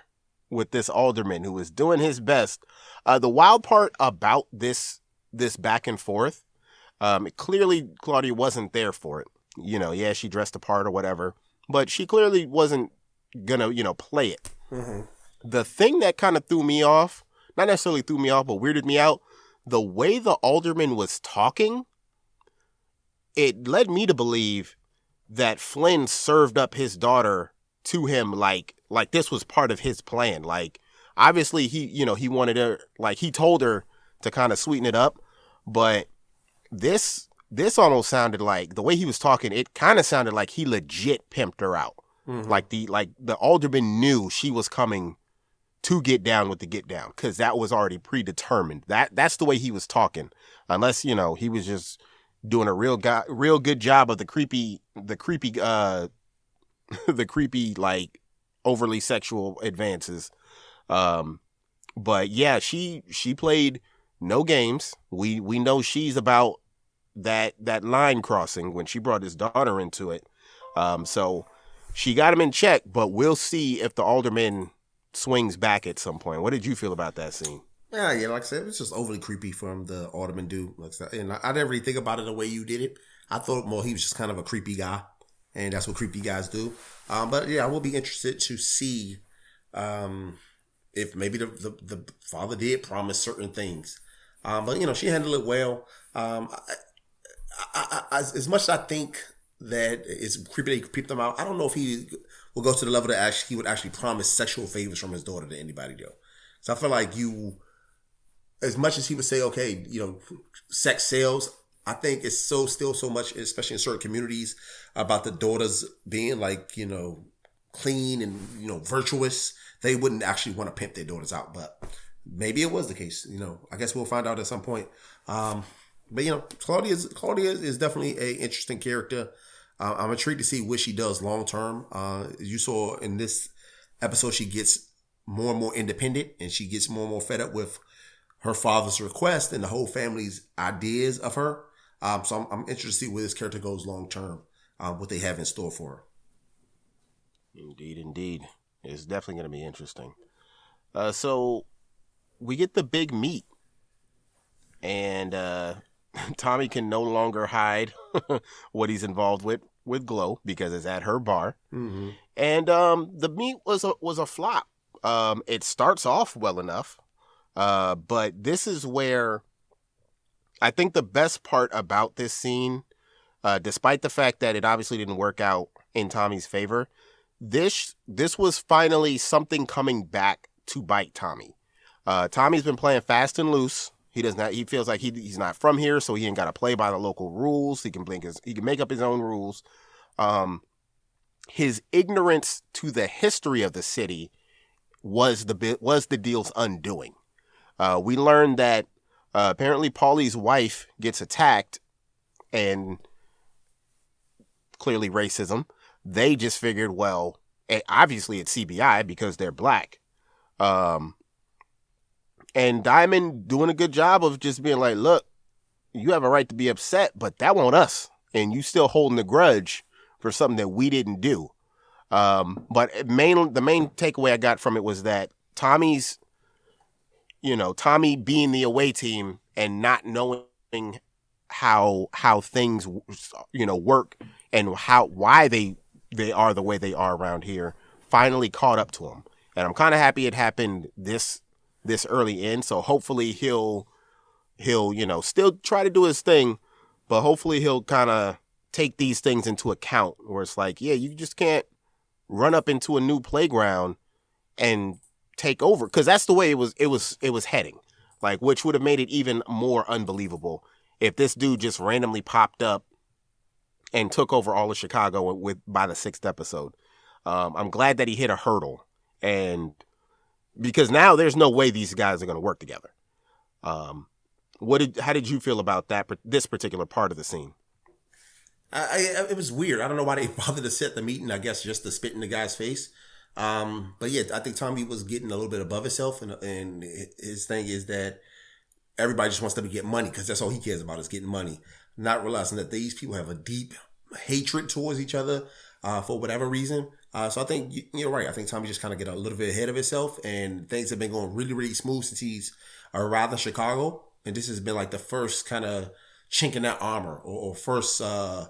with this alderman who is doing his best. Uh, the wild part about this this back and forth um, clearly, Claudia wasn't there for it. You know, yeah, she dressed the part or whatever, but she clearly wasn't gonna, you know, play it. Mm-hmm. The thing that kind of threw me off, not necessarily threw me off, but weirded me out, the way the alderman was talking, it led me to believe that Flynn served up his daughter to him like like this was part of his plan. Like obviously he, you know, he wanted her like he told her to kind of sweeten it up, but this this almost sounded like the way he was talking it kind of sounded like he legit pimped her out Mm-hmm. like the like the alderman knew she was coming to get down with the get down because that was already predetermined. That that's the way he was talking, unless you know he was just doing a real guy, real good job of the creepy, the creepy, uh, the creepy like overly sexual advances. Um, but yeah, she she played no games. We we know she's about that that line crossing when she brought his daughter into it. Um, so she got him in check, but we'll see if the alderman swings back at some point. What did you feel about that scene? Yeah, yeah, like I said, it was just overly creepy from the alderman dude. Like, and I, I didn't really think about it the way you did it. I thought more he was just kind of a creepy guy, and that's what creepy guys do. Um, but yeah, I will be interested to see um, if maybe the, the, the father did promise certain things. Um, but you know, she handled it well. Um, I, I, I, as much as I think that it's creepy they creep them out, I don't know if he will go to the level that actually he would actually promise sexual favors from his daughter to anybody though. So I feel like you, as much as he would say, okay, you know, sex sales, I think it's so still so much, especially in certain communities, about the daughters being like, you know, clean and, you know, virtuous. They wouldn't actually want to pimp their daughters out, but maybe it was the case. You know, I guess we'll find out at some point. Um, but you know, Claudia is Claudia is definitely a interesting character. Uh, I'm intrigued to see what she does long term. Uh, you saw in this episode, she gets more and more independent, and she gets more and more fed up with her father's request and the whole family's ideas of her. Um, so I'm, I'm, interested to see where this character goes long term, uh, what they have in store for her. Indeed, indeed, it's definitely going to be interesting. Uh, so we get the big meet, and uh, Tommy can no longer hide what he's involved with with Glow because it's at her bar, mm-hmm. and um, the meet was a was a flop. Um, it starts off well enough, uh, but this is where I think the best part about this scene, uh, despite the fact that it obviously didn't work out in Tommy's favor, this this was finally something coming back to bite Tommy. Uh, Tommy's been playing fast and loose he does not. He feels like he he's not from here, so he ain't got to play by the local rules. He can blink his. He can make up his own rules. Um, his ignorance to the history of the city was the was the deal's undoing. Uh, we learned that uh, apparently Paulie's wife gets attacked, and clearly racism. They just figured, well, obviously it's CBI because they're black. Um, and Diamond doing a good job of just being like, look, you have a right to be upset, but that won't us. And you still holding the grudge for something that we didn't do. Um, but main, the main takeaway I got from it was that Tommy's, you know, Tommy being the away team and not knowing how how things you know work and how why they they are the way they are around here finally caught up to him. And I'm kind of happy it happened this this early in. So hopefully he'll he'll you know still try to do his thing, but hopefully he'll kind of take these things into account. Where it's like, yeah, you just can't run up into a new playground and take over because that's the way it was. It was it was heading, like which would have made it even more unbelievable if this dude just randomly popped up and took over all of Chicago with by the sixth episode. Um, I'm glad that he hit a hurdle and because now there's no way these guys are going to work together. Um, what did how did you feel about that this particular part of the scene? I, I, it was weird. I don't know why they bothered to set the meeting. I guess just to spit in the guy's face. Um, but yeah, I think Tommy was getting a little bit above himself, and and his thing is that everybody just wants to get money because that's all he cares about is getting money, not realizing that these people have a deep hatred towards each other uh, for whatever reason. Uh, so I think you, are right. I think Tommy just kind of get a little bit ahead of himself, and things have been going really, really smooth since he's arrived in Chicago. And this has been like the first kind of chink in that armor, or, or first uh,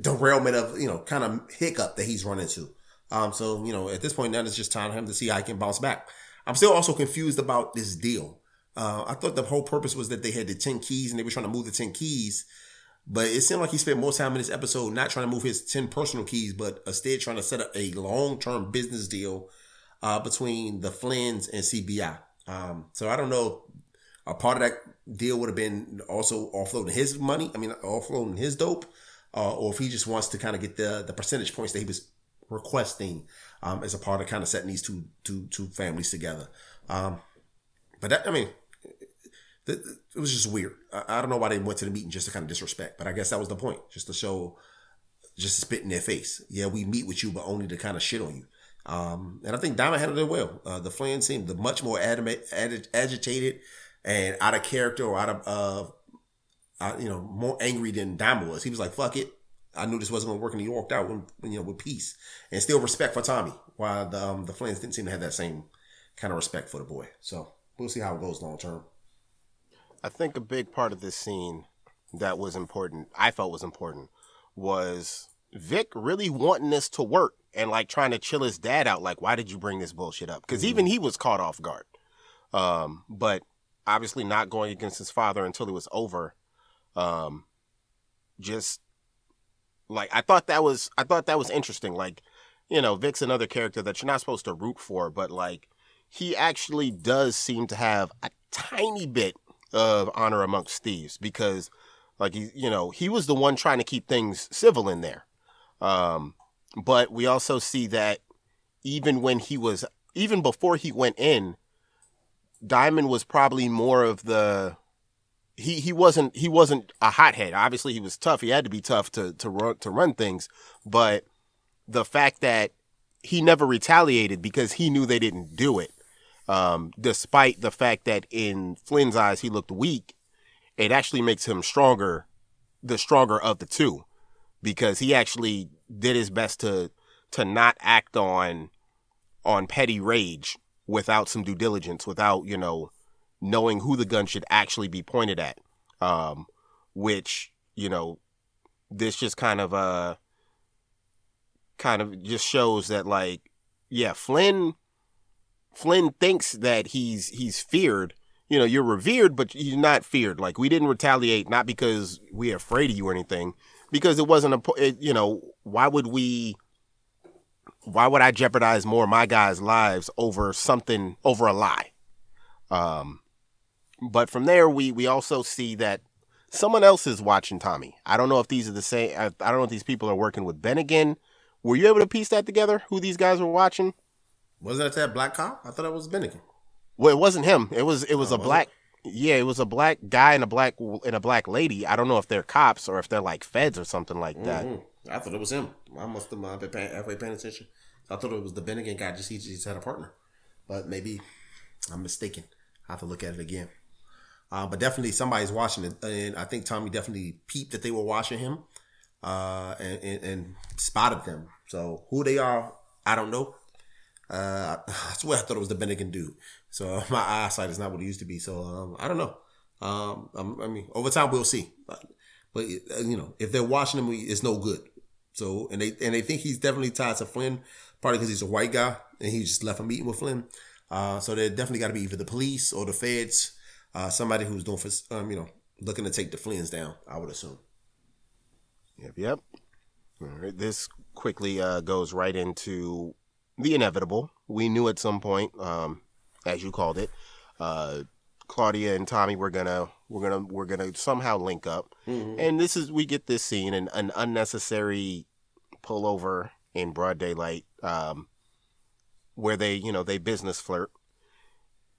derailment of you know kind of hiccup that he's run into. Um, so you know at this point now it's just time for him to see how he can bounce back. I'm still also confused about this deal. Uh, I thought the whole purpose was that they had the ten keys and they were trying to move the ten keys but it seemed like he spent more time in this episode not trying to move his 10 personal keys, but instead trying to set up a long term business deal uh, between the Flynn's and CBI. Um, so I don't know. If a part of that deal would have been also offloading his money. I mean, offloading his dope, uh, or if he just wants to kind of get the the percentage points that he was requesting um, as a part of kind of setting these two two two families together. Um, but that, I mean, it was just weird. I, don't know why they went to the meeting just to kind of disrespect, but I guess that was the point, just to show, just to spit in their face. Yeah, we meet with you, but only to kind of shit on you. Um, and I think Diamond handled it well. Uh, the Flynn seemed the much more agitated and out of character or out of, uh, uh, you know, more angry than Diamond was. He was like, "Fuck it." I knew this wasn't going to work, and he walked out with, you know, with peace and still respect for Tommy. While the um, the Flynn's didn't seem to have that same kind of respect for the boy. So we'll see how it goes long term. I think a big part of this scene that was important, I felt was important, was Vic really wanting this to work and like trying to chill his dad out. Like, why did you bring this bullshit up? Because mm-hmm. even he was caught off guard. Um, but obviously not going against his father until it was over. Um, just like I thought that was I thought that was interesting. Like, you know, Vic's another character that you're not supposed to root for, but like he actually does seem to have a tiny bit of honor amongst thieves because like he you know he was the one trying to keep things civil in there. Um, but we also see that even when he was even before he went in diamond was probably more of the he he wasn't he wasn't a hothead. Obviously he was tough. He had to be tough to to run to run things. But the fact that he never retaliated because he knew they didn't do it um, despite the fact that in Flynn's eyes he looked weak, it actually makes him stronger, the stronger of the two, because he actually did his best to to not act on on petty rage without some due diligence, without you know knowing who the gun should actually be pointed at, um, which you know this just kind of uh kind of just shows that like yeah Flynn Flynn thinks that he's he's feared. You know, you're revered, but you're not feared. Like we didn't retaliate, not because we're afraid of you or anything, because it wasn't a. It, you know, why would we? Why would I jeopardize more of my guys' lives over something over a lie? Um, but from there, we we also see that someone else is watching Tommy. I don't know if these are the same. I, I don't know if these people are working with Bennigan. Were you able to piece that together? Who these guys were watching? Wasn't that that black cop? I thought it was Bennigan. Well, it wasn't him. It was it was oh, a was black. It? Yeah, it was a black guy and a black and a black lady. I don't know if they're cops or if they're like feds or something like that. Mm-hmm. I thought it was him. I must have been paying, halfway paying attention. I thought it was the Bennigan guy. Just he just had a partner, but maybe I'm mistaken. I have to look at it again. Uh, but definitely somebody's watching it, and I think Tommy definitely peeped that they were watching him, uh, and, and, and spotted them. So who they are, I don't know. Uh, I swear I thought it was the Bennigan dude. So my eyesight is not what it used to be. So um, I don't know. Um, I mean, over time we'll see. But, but uh, you know, if they're watching him, it's no good. So and they and they think he's definitely tied to Flynn, partly because he's a white guy and he just left a meeting with Flynn. Uh, so they definitely got to be either the police or the feds, uh, somebody who's doing for um, you know looking to take the Flynns down. I would assume. Yep, yep. All right. This quickly uh, goes right into the inevitable. We knew at some point, um, as you called it, uh, Claudia and Tommy were gonna we're gonna we're gonna somehow link up, mm-hmm. and this is we get this scene and an unnecessary pullover in broad daylight, um, where they you know they business flirt,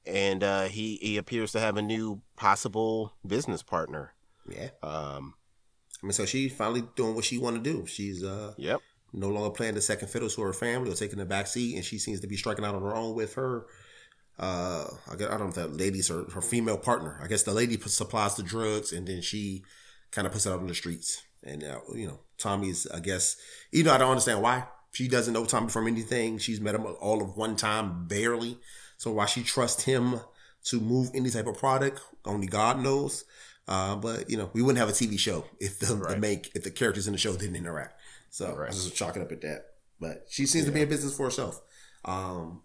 and uh, he he appears to have a new possible business partner. Yeah. Um, I mean, so she's finally doing what she want to do. She's uh, yep no longer playing the second fiddle to her family or taking the back seat, and she seems to be striking out on her own with her. Uh, I, guess, I don't know if that lady's her, her female partner. I guess the lady supplies the drugs, and then she kind of puts it out on the streets. And uh, you know, Tommy's, I guess, you know, I don't understand why she doesn't know Tommy from anything. She's met him all of one time, barely. So why she trusts him to move any type of product, only God knows. Uh, but you know, we wouldn't have a TV show if the, right. the make if the characters in the show didn't interact. So right. I just chalking up at that. But she seems yeah. to be in business for herself. Um,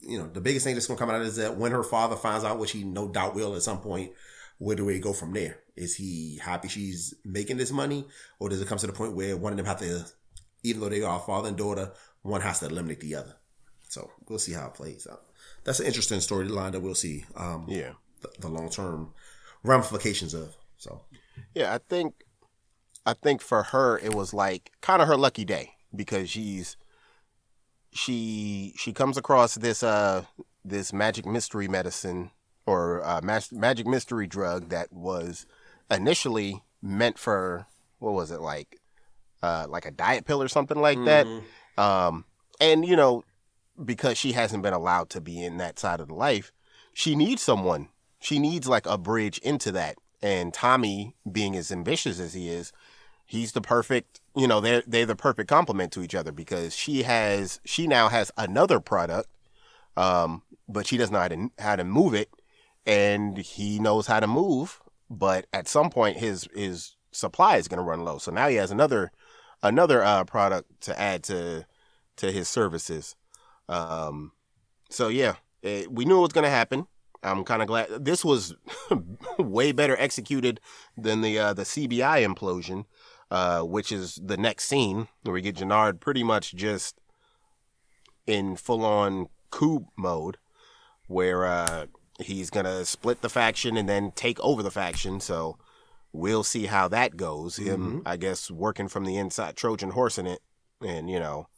you know, the biggest thing that's going to come out is that when her father finds out, which he no doubt will at some point, where do we go from there? Is he happy she's making this money, or does it come to the point where one of them have to, even though they are father and daughter, one has to eliminate the other? So we'll see how it plays out. That's an interesting storyline that we'll see. Um, yeah, the, the long term ramifications of. So yeah, I think I think for her it was like kind of her lucky day because she's she she comes across this uh this magic mystery medicine or uh, mag- magic mystery drug that was initially meant for what was it like uh like a diet pill or something like that. Mhm. um and you know because she hasn't been allowed to be in that side of the life she needs someone. She needs like a bridge into that. And tommy being as ambitious as he is he's the perfect you know they're they're the perfect complement to each other because she has she now has another product um but she doesn't know how to how to move it and he knows how to move but at some point his his supply is going to run low. So now he has another another uh product to add to to his services. Um so yeah it, we knew it was going to happen. I'm kind of glad this was way better executed than the uh the cbi implosion uh, which is the next scene where we get Jenard pretty much just in full on coup mode, where uh, he's gonna split the faction and then take over the faction. So we'll see how that goes. Him, I guess, working from the inside, Trojan horse in it, and you know,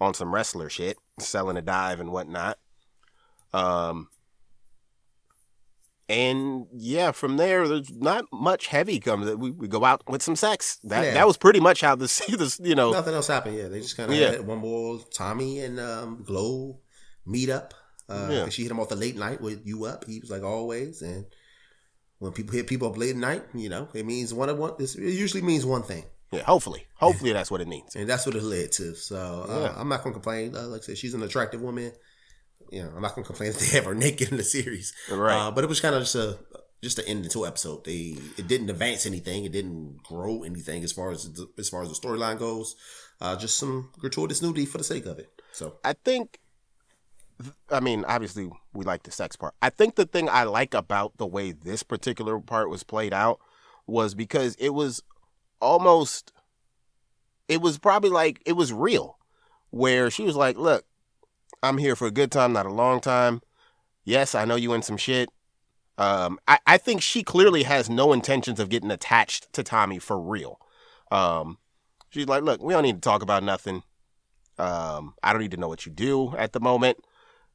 on some wrestler shit, selling a dive and whatnot. Um, and yeah, from there, there's not much heavy comes. We, we go out with some sex. That Yeah. that was pretty much how this, this you know, Nothing else happened. Yeah, they just kind of Yeah. had one more Tommy and um, Glow meet up. Uh, Yeah. She hit him off the late night with you up. He was like always, and when people hit people up late at night, you know, it means one of one. This it usually means one thing, yeah. Hopefully, hopefully that's what it means. and that's what it led to. So uh. I'm not gonna complain. Uh, like I said, she's an attractive woman. You know, I'm not gonna complain if they have her naked in the series. Right. Uh, but it was kind of just a just to end the two episode. They it didn't advance anything. It didn't grow anything as far as the, as far as the storyline goes. Uh, just some gratuitous nudity for the sake of it. So I think, I mean, obviously we like the sex part. I think the thing I like about the way this particular part was played out was because it was almost, it was probably like, it was real. Where she was like, look, I'm here for a good time, not a long time. Yes, I know you in some shit. Um, I, I think she clearly has no intentions of getting attached to Tommy for real. Um, she's like, look, we don't need to talk about nothing. Um, I don't need to know what you do at the moment.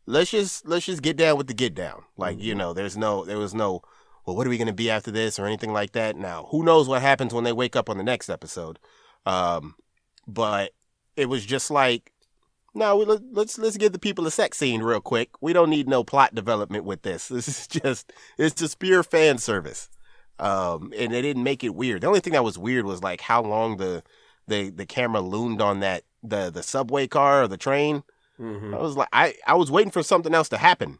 Let's just let's just get down with the get down. Like you know, there's no there was no well, what are we gonna be after this or anything like that. Now, who knows what happens when they wake up on the next episode? Um, but it was just like, no, we, let, let's let's give the people a sex scene real quick. We don't need no plot development with this. This is just it's just pure fan service. Um, and they didn't make it weird. The only thing that was weird was like how long the the the camera loomed on that the the subway car or the train. mm-hmm. I was like, I I was waiting for something else to happen,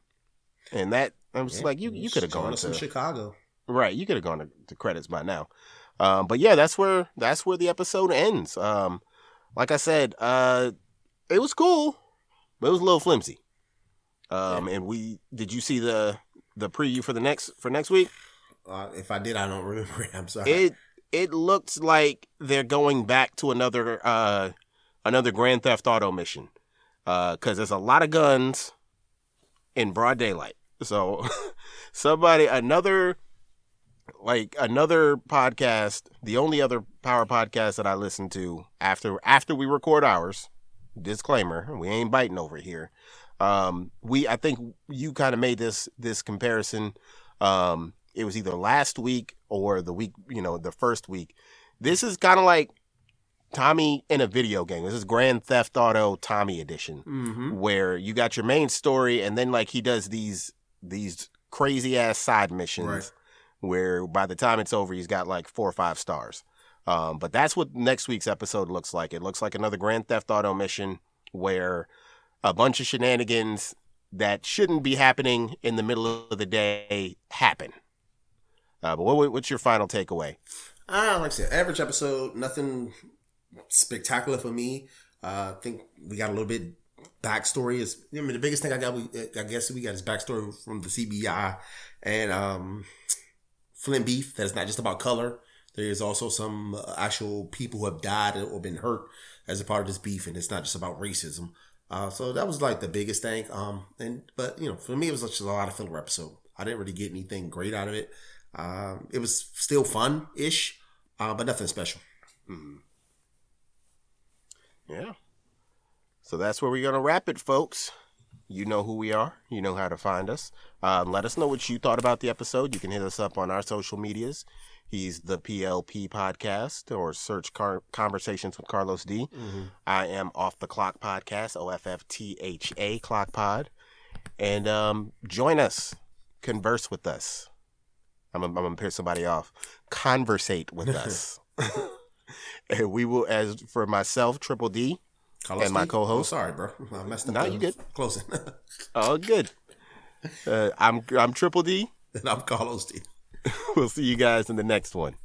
and that I was like, you you could have gone to some Chicago. right, you could have gone to, to credits by now. Um, but yeah, that's where that's where the episode ends. Um, like I said, uh, it was cool, but it was a little flimsy. Um, and we did you see the the preview for the next for next week? Uh, if I did, I don't remember. I'm sorry. It it looks like they're going back to another uh another Grand Theft Auto mission. Uh, cause there's a lot of guns in broad daylight. So somebody another like another podcast, the only other power podcast that I listen to after after we record ours, disclaimer, we ain't biting over here. Um we I think you kind of made this this comparison um it was either last week or the week, you know, the first week. This is kind of like Tommy in a video game. This is Grand Theft Auto Tommy edition, mm-hmm. where you got your main story, and then like he does these these crazy ass side missions, Right. where by the time it's over, he's got like four or five stars. Um, but that's what next week's episode looks like. It looks like another Grand Theft Auto mission where a bunch of shenanigans that shouldn't be happening in the middle of the day happen. Uh, but what, what's your final takeaway? Uh, like I said, average episode, nothing spectacular for me. Uh, I think we got a little bit backstory. Is I mean the biggest thing I got, we I guess we got his backstory from the CBI and um, Flynn beef. That is not just about color. There is also some uh, actual people who have died or been hurt as a part of this beef, and it's not just about racism. Uh, so that was like the biggest thing. Um, and but you know, for me, it was just a lot of filler episode. I didn't really get anything great out of it. Um, it was still fun ish, uh, but nothing special. Hmm. Yeah. So that's where we're gonna wrap it, folks. You know who we are. You know how to find us. Uh, let us know what you thought about the episode. You can hit us up on our social medias. He's the PLP podcast or search car- conversations with Carlos D. I am off the clock podcast, O F F T H A clock pod. And um, join us, converse with us. I'm, I'm gonna piss somebody off. Conversate with us. and we will, as for myself, Triple D, Carlos And my co-host? Oh, sorry, bro. I messed up. The you good. Closing. Oh, good. Uh, I'm I'm Triple D. and I'm Carlos D. We'll see you guys in the next one.